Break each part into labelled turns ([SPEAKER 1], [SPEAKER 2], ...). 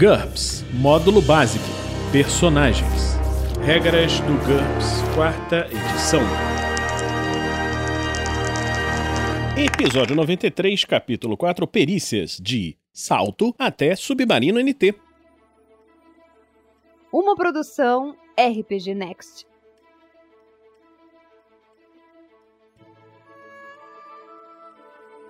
[SPEAKER 1] GURPS Módulo Básico Personagens Regras do GURPS Quarta Edição Episódio 93, capítulo 4 Perícias de Salto até Submarino NT.
[SPEAKER 2] Uma produção RPG Next.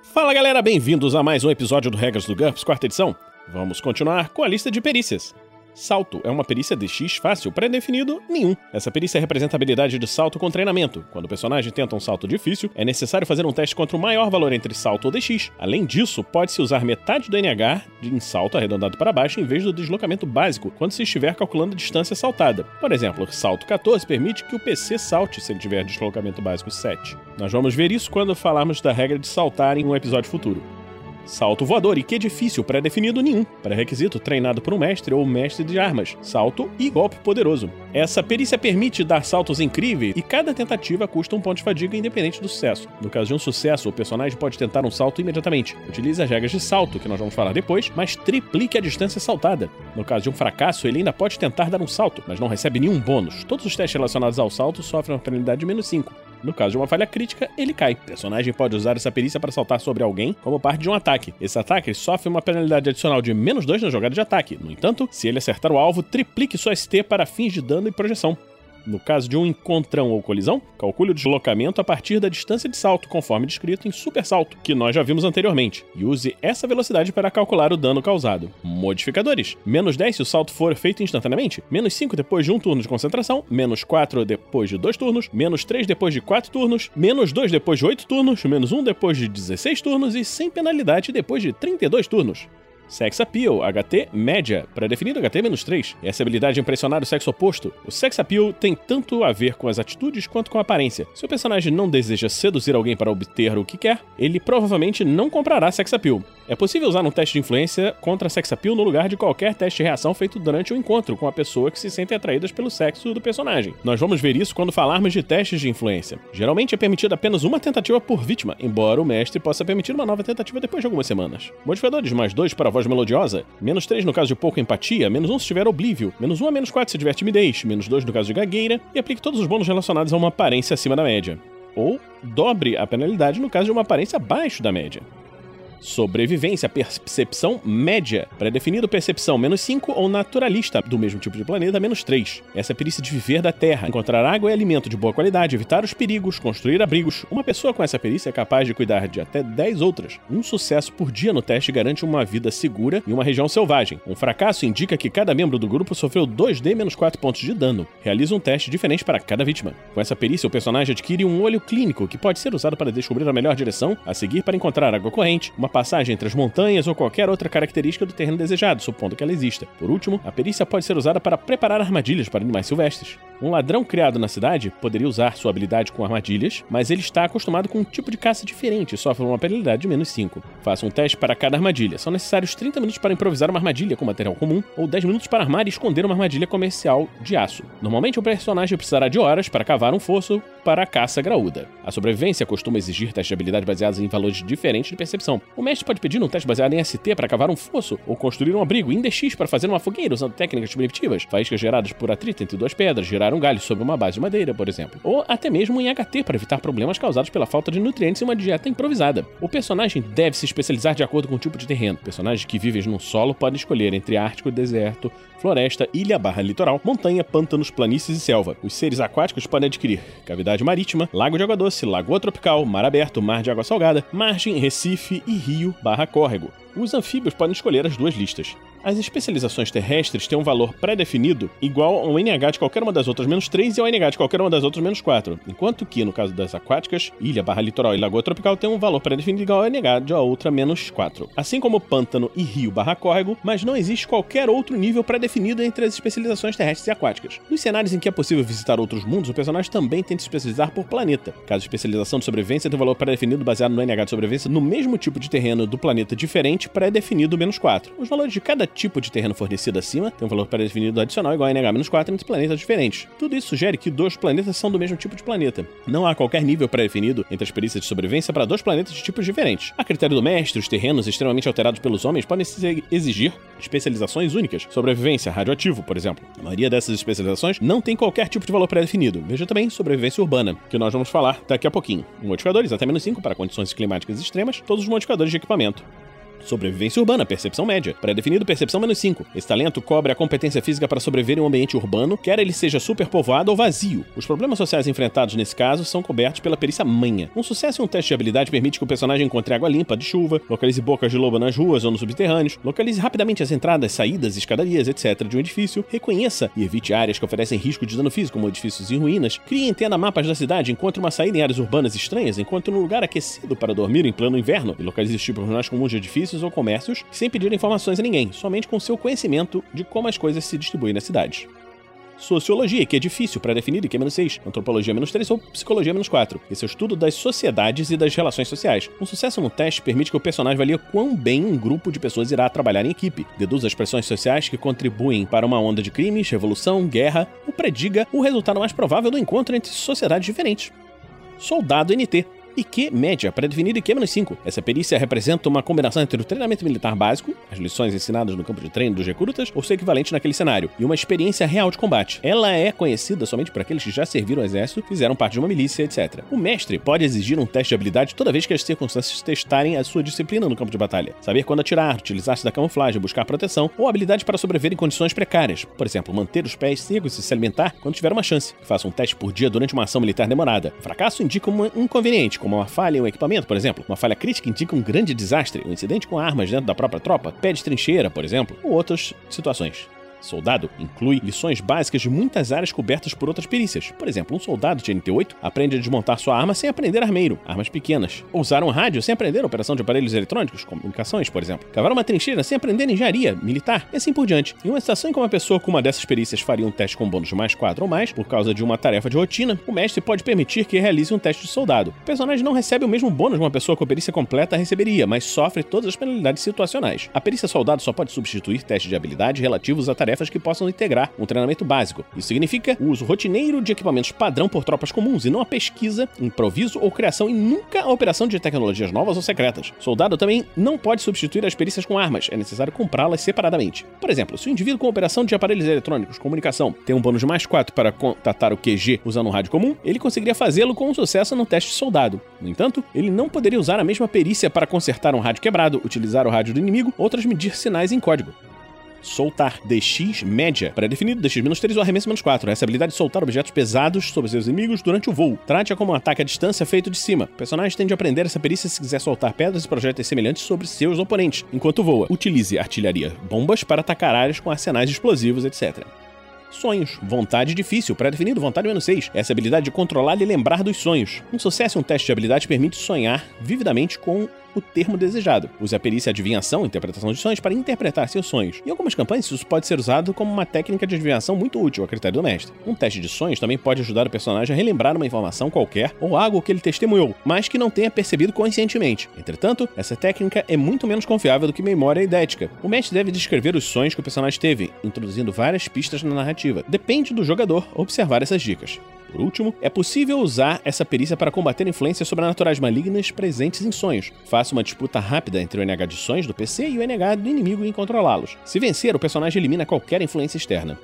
[SPEAKER 1] Fala galera, bem-vindos a mais um episódio do Regras do GURPS, quarta edição. Vamos continuar com a lista de perícias. Salto é uma perícia DX fácil, pré-definido nenhum. Essa perícia representa a habilidade de salto com treinamento. Quando o personagem tenta um salto difícil, é necessário fazer um teste contra o maior valor entre salto ou DX. Além disso, pode-se usar metade do NH em salto arredondado para baixo em vez do deslocamento básico quando se estiver calculando a distância saltada. Por exemplo, salto 14 permite que o PC salte se ele tiver deslocamento básico 7. Nós vamos ver isso quando falarmos da regra de saltar em um episódio futuro. Salto voador, e que difícil, pré-definido nenhum. Pré-requisito, treinado por um mestre ou mestre de armas. Salto e golpe poderoso. Essa perícia permite dar saltos incríveis e cada tentativa custa um ponto de fadiga independente do sucesso. No caso de um sucesso, o personagem pode tentar um salto imediatamente. Utilize as regras de salto, que nós vamos falar depois, mas triplique a distância saltada. No caso de um fracasso, ele ainda pode tentar dar um salto, mas não recebe nenhum bônus. Todos os testes relacionados ao salto sofrem uma penalidade de menos 5. No caso de uma falha crítica, ele cai. O personagem pode usar essa perícia para saltar sobre alguém como parte de um ataque. Esse ataque sofre uma penalidade adicional de menos 2 na jogada de ataque. No entanto, se ele acertar o alvo, triplique sua ST para fins de dano e projeção. No caso de um encontrão ou colisão, calcule o deslocamento a partir da distância de salto, conforme descrito em super salto, que nós já vimos anteriormente, e use essa velocidade para calcular o dano causado. Modificadores: menos 10 se o salto for feito instantaneamente, menos 5 depois de um turno de concentração, menos 4 depois de dois turnos, menos 3 depois de 4 turnos, menos 2 depois de 8 turnos, menos 1 depois de 16 turnos e sem penalidade depois de 32 turnos. Sex Appeal, HT média, pré-definido HT-3. Essa habilidade é impressionar o sexo oposto. O Sex Appeal tem tanto a ver com as atitudes quanto com a aparência. Se o personagem não deseja seduzir alguém para obter o que quer, ele provavelmente não comprará Sex Appeal. É possível usar um teste de influência contra sex appeal no lugar de qualquer teste de reação feito durante o encontro com a pessoa que se sente atraídas pelo sexo do personagem. Nós vamos ver isso quando falarmos de testes de influência. Geralmente é permitida apenas uma tentativa por vítima, embora o mestre possa permitir uma nova tentativa depois de algumas semanas. Modificadores mais 2 para a voz melodiosa, menos 3 no caso de pouca empatia, menos 1 se tiver oblívio, menos 1 a menos 4 se tiver timidez, menos 2 no caso de gagueira, e aplique todos os bônus relacionados a uma aparência acima da média. Ou dobre a penalidade no caso de uma aparência abaixo da média. Sobrevivência, percepção média. Pré-definido percepção menos 5 ou naturalista, do mesmo tipo de planeta, menos 3. Essa é a perícia de viver da Terra, encontrar água e alimento de boa qualidade, evitar os perigos, construir abrigos. Uma pessoa com essa perícia é capaz de cuidar de até 10 outras. Um sucesso por dia no teste garante uma vida segura em uma região selvagem. Um fracasso indica que cada membro do grupo sofreu 2D menos 4 pontos de dano. Realiza um teste diferente para cada vítima. Com essa perícia, o personagem adquire um olho clínico que pode ser usado para descobrir a melhor direção a seguir para encontrar água corrente, uma passagem entre as montanhas ou qualquer outra característica do terreno desejado, supondo que ela exista. Por último, a perícia pode ser usada para preparar armadilhas para animais silvestres. Um ladrão criado na cidade poderia usar sua habilidade com armadilhas, mas ele está acostumado com um tipo de caça diferente e sofre uma penalidade de menos 5. Faça um teste para cada armadilha. São necessários 30 minutos para improvisar uma armadilha com material comum, ou 10 minutos para armar e esconder uma armadilha comercial de aço. Normalmente, o personagem precisará de horas para cavar um fosso para a caça graúda. A sobrevivência costuma exigir testes de habilidade baseados em valores diferentes de percepção. O mestre pode pedir um teste baseado em ST para cavar um fosso, ou construir um abrigo, em DX para fazer uma fogueira usando técnicas primitivas, faíscas geradas por atrito entre duas pedras, gerar um galho sobre uma base de madeira, por exemplo. Ou até mesmo em HT para evitar problemas causados pela falta de nutrientes em uma dieta improvisada. O personagem deve se especializar de acordo com o tipo de terreno. Personagens que vivem no solo podem escolher entre ártico, deserto, floresta, ilha barra litoral, montanha, pântanos, planícies e selva. Os seres aquáticos podem adquirir cavidade marítima, lago de água doce, lagoa tropical, mar aberto, mar de água salgada, margem, recife e rio barra córrego. Os anfíbios podem escolher as duas listas. As especializações terrestres têm um valor pré-definido igual ao NH de qualquer uma das outras menos 3 e ao NH de qualquer uma das outras menos 4, enquanto que, no caso das aquáticas, ilha, barra litoral e lagoa tropical tem um valor pré-definido igual ao NH de outra menos 4. Assim como pântano e rio barra córrego, mas não existe qualquer outro nível pré-definido entre as especializações terrestres e aquáticas. Nos cenários em que é possível visitar outros mundos, o personagem também tem de se especializar por planeta. Caso a especialização de sobrevivência tem um valor pré-definido baseado no NH de sobrevivência no mesmo tipo de terreno do planeta diferente, pré-definido menos 4. Os valores de cada tipo de terreno fornecido acima têm um valor pré-definido adicional igual a NH menos 4 entre planetas diferentes. Tudo isso sugere que dois planetas são do mesmo tipo de planeta. Não há qualquer nível pré-definido entre as perícias de sobrevivência para dois planetas de tipos diferentes. A critério do mestre, os terrenos extremamente alterados pelos homens podem exigir especializações únicas. Sobrevivência radioativo, por exemplo. A maioria dessas especializações não tem qualquer tipo de valor pré-definido. Veja também sobrevivência urbana, que nós vamos falar daqui a pouquinho. Modificadores até menos 5 para condições climáticas extremas, todos os modificadores de equipamento. Sobrevivência urbana, percepção média. Pré-definido, percepção menos 5. Esse talento cobre a competência física para sobreviver em um ambiente urbano, quer ele seja superpovoado ou vazio. Os problemas sociais enfrentados nesse caso são cobertos pela perícia manha. Um sucesso em um teste de habilidade permite que o personagem encontre água limpa de chuva, localize bocas de lobo nas ruas ou nos subterrâneos, localize rapidamente as entradas, saídas, escadarias, etc. de um edifício, reconheça e evite áreas que oferecem risco de dano físico, como edifícios em ruínas, crie e entenda mapas da cidade, encontre uma saída em áreas urbanas estranhas, encontre um lugar aquecido para dormir em plano inverno e localize os tipos mais comuns de edifícios ou comércios sem pedir informações a ninguém, somente com seu conhecimento de como as coisas se distribuem na cidade. Sociologia, que é difícil para definir, que é menos 6. Antropologia, menos 3 ou Psicologia, menos 4. Esse é o estudo das sociedades e das relações sociais. Um sucesso no teste permite que o personagem avalie quão bem um grupo de pessoas irá trabalhar em equipe, deduz as pressões sociais que contribuem para uma onda de crimes, revolução, guerra, ou prediga o resultado mais provável do encontro entre sociedades diferentes. Soldado NT, IQ média, pré-definida IQ-5. Essa perícia representa uma combinação entre o treinamento militar básico, as lições ensinadas no campo de treino dos recrutas, ou seu equivalente naquele cenário, e uma experiência real de combate. Ela é conhecida somente por aqueles que já serviram ao exército, fizeram parte de uma milícia, etc. O mestre pode exigir um teste de habilidade toda vez que as circunstâncias testarem a sua disciplina no campo de batalha. Saber quando atirar, utilizar-se da camuflagem, buscar proteção, ou habilidade para sobreviver em condições precárias. Por exemplo, manter os pés secos e se alimentar quando tiver uma chance. Faça um teste por dia durante uma ação militar demorada. O fracasso indica um inconveniente, como uma falha em um equipamento, por exemplo. Uma falha crítica indica um grande desastre. Um incidente com armas dentro da própria tropa, pé de trincheira, por exemplo, ou outras situações. Soldado inclui lições básicas de muitas áreas cobertas por outras perícias. Por exemplo, um soldado de NT8 aprende a desmontar sua arma sem aprender armeiro, armas pequenas. Ou usar um rádio sem aprender a operação de aparelhos eletrônicos, comunicações, por exemplo. Cavar uma trincheira sem aprender engenharia, militar e assim por diante. Em uma situação em que uma pessoa com uma dessas perícias faria um teste com bônus de mais 4 ou mais, por causa de uma tarefa de rotina, o mestre pode permitir que realize um teste de soldado. O personagem não recebe o mesmo bônus de uma pessoa com perícia completa receberia, mas sofre todas as penalidades situacionais. A perícia soldado só pode substituir testes de habilidade relativos a tarefas que possam integrar um treinamento básico. Isso significa o uso rotineiro de equipamentos padrão por tropas comuns e não a pesquisa, improviso ou criação e nunca a operação de tecnologias novas ou secretas. Soldado também não pode substituir as perícias com armas, é necessário comprá-las separadamente. Por exemplo, se o indivíduo com operação de aparelhos eletrônicos, comunicação, tem um bônus de mais 4 para contatar o QG usando um rádio comum, ele conseguiria fazê-lo com sucesso no teste soldado. No entanto, ele não poderia usar a mesma perícia para consertar um rádio quebrado, utilizar o rádio do inimigo ou transmitir sinais em código soltar DX média, pré-definido DX-3 ou arremesso menos 4. Essa habilidade de soltar objetos pesados sobre seus inimigos durante o voo. Trate-a como um ataque à distância feito de cima. O personagem tende a aprender essa perícia se quiser soltar pedras e projéteis semelhantes sobre seus oponentes, enquanto voa. Utilize artilharia, bombas para atacar áreas com arsenais explosivos, etc. Sonhos. Vontade difícil, pré-definido, vontade menos 6. Essa habilidade de controlar e lembrar dos sonhos. Um sucesso em um teste de habilidade permite sonhar vividamente com o termo desejado. Use a perícia adivinhação, interpretação de sonhos, para interpretar seus sonhos. Em algumas campanhas, isso pode ser usado como uma técnica de adivinhação muito útil a critério do mestre. Um teste de sonhos também pode ajudar o personagem a relembrar uma informação qualquer ou algo que ele testemunhou, mas que não tenha percebido conscientemente. Entretanto, essa técnica é muito menos confiável do que memória idética. O mestre deve descrever os sonhos que o personagem teve, introduzindo várias pistas na narrativa. Depende do jogador observar essas dicas. Por último, é possível usar essa perícia para combater influências sobrenaturais malignas presentes em sonhos. Faça uma disputa rápida entre o NH de sonhos do PC e o NH do inimigo em controlá-los. Se vencer, o personagem elimina qualquer influência externa.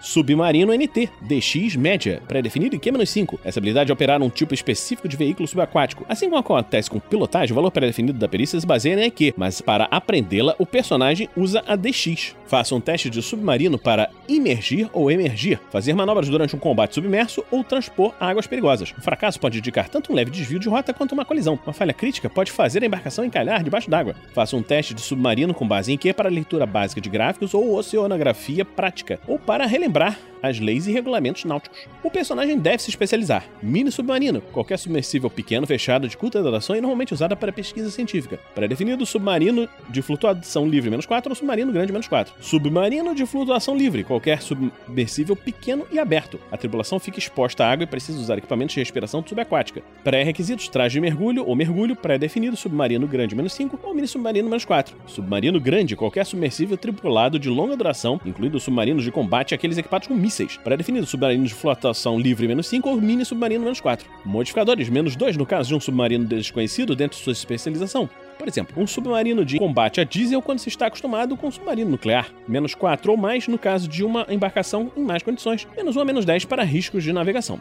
[SPEAKER 1] Submarino NT, DX média, pré-definido em Q-5. Essa habilidade é operar um tipo específico de veículo subaquático. Assim como acontece com pilotagem, o valor pré-definido da perícia se baseia na EQ, mas para aprendê-la, o personagem usa a DX. Faça um teste de submarino para imergir ou emergir, fazer manobras durante um combate submerso ou transpor águas perigosas. O fracasso pode indicar tanto um leve desvio de rota quanto uma colisão. Uma falha crítica pode fazer a embarcação encalhar debaixo d'água. Faça um teste de submarino com base em EQ para leitura básica de gráficos ou oceanografia prática, ou para relembrar as leis e regulamentos náuticos. O personagem deve se especializar. Mini submarino, qualquer submersível pequeno, fechado, de curta duração e normalmente usada para pesquisa científica. Pré-definido submarino de flutuação livre menos 4 ou submarino grande menos 4. Submarino de flutuação livre, qualquer submersível pequeno e aberto. A tripulação fica exposta à água e precisa usar equipamentos de respiração subaquática. Pré-requisitos: traje de mergulho ou mergulho pré-definido, submarino grande menos 5 ou mini submarino menos 4. Submarino grande, qualquer submersível tripulado de longa duração, incluindo submarinos de combate e aqueles equipados com mísseis. Pré-definido submarino de flutuação livre menos 5 ou mini submarino menos 4. Modificadores: menos 2 no caso de um submarino desconhecido dentro de sua especialização. Por exemplo, um submarino de combate a diesel quando se está acostumado com um submarino nuclear. Menos 4 ou mais no caso de uma embarcação em mais condições. Menos 1 a menos 10 para riscos de navegação.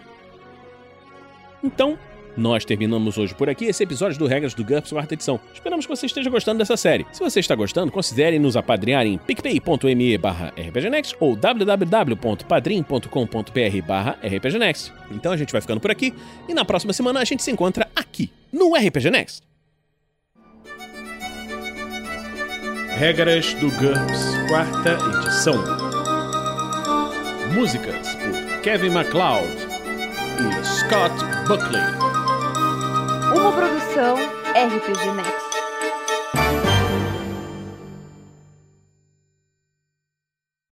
[SPEAKER 1] Então, nós terminamos hoje por aqui esse episódio do Regras do GURPS quarta edição. Esperamos que você esteja gostando dessa série. Se você está gostando, considere nos apadrinhar em picpay.me barra rpgnext ou www.padrim.com.br barra rpgnext. Então a gente vai ficando por aqui e na próxima semana a gente se encontra aqui, no RPG Next. Regras do GURPS, quarta edição. Músicas por Kevin MacLeod e Scott Buckley.
[SPEAKER 2] Uma produção RPG Next.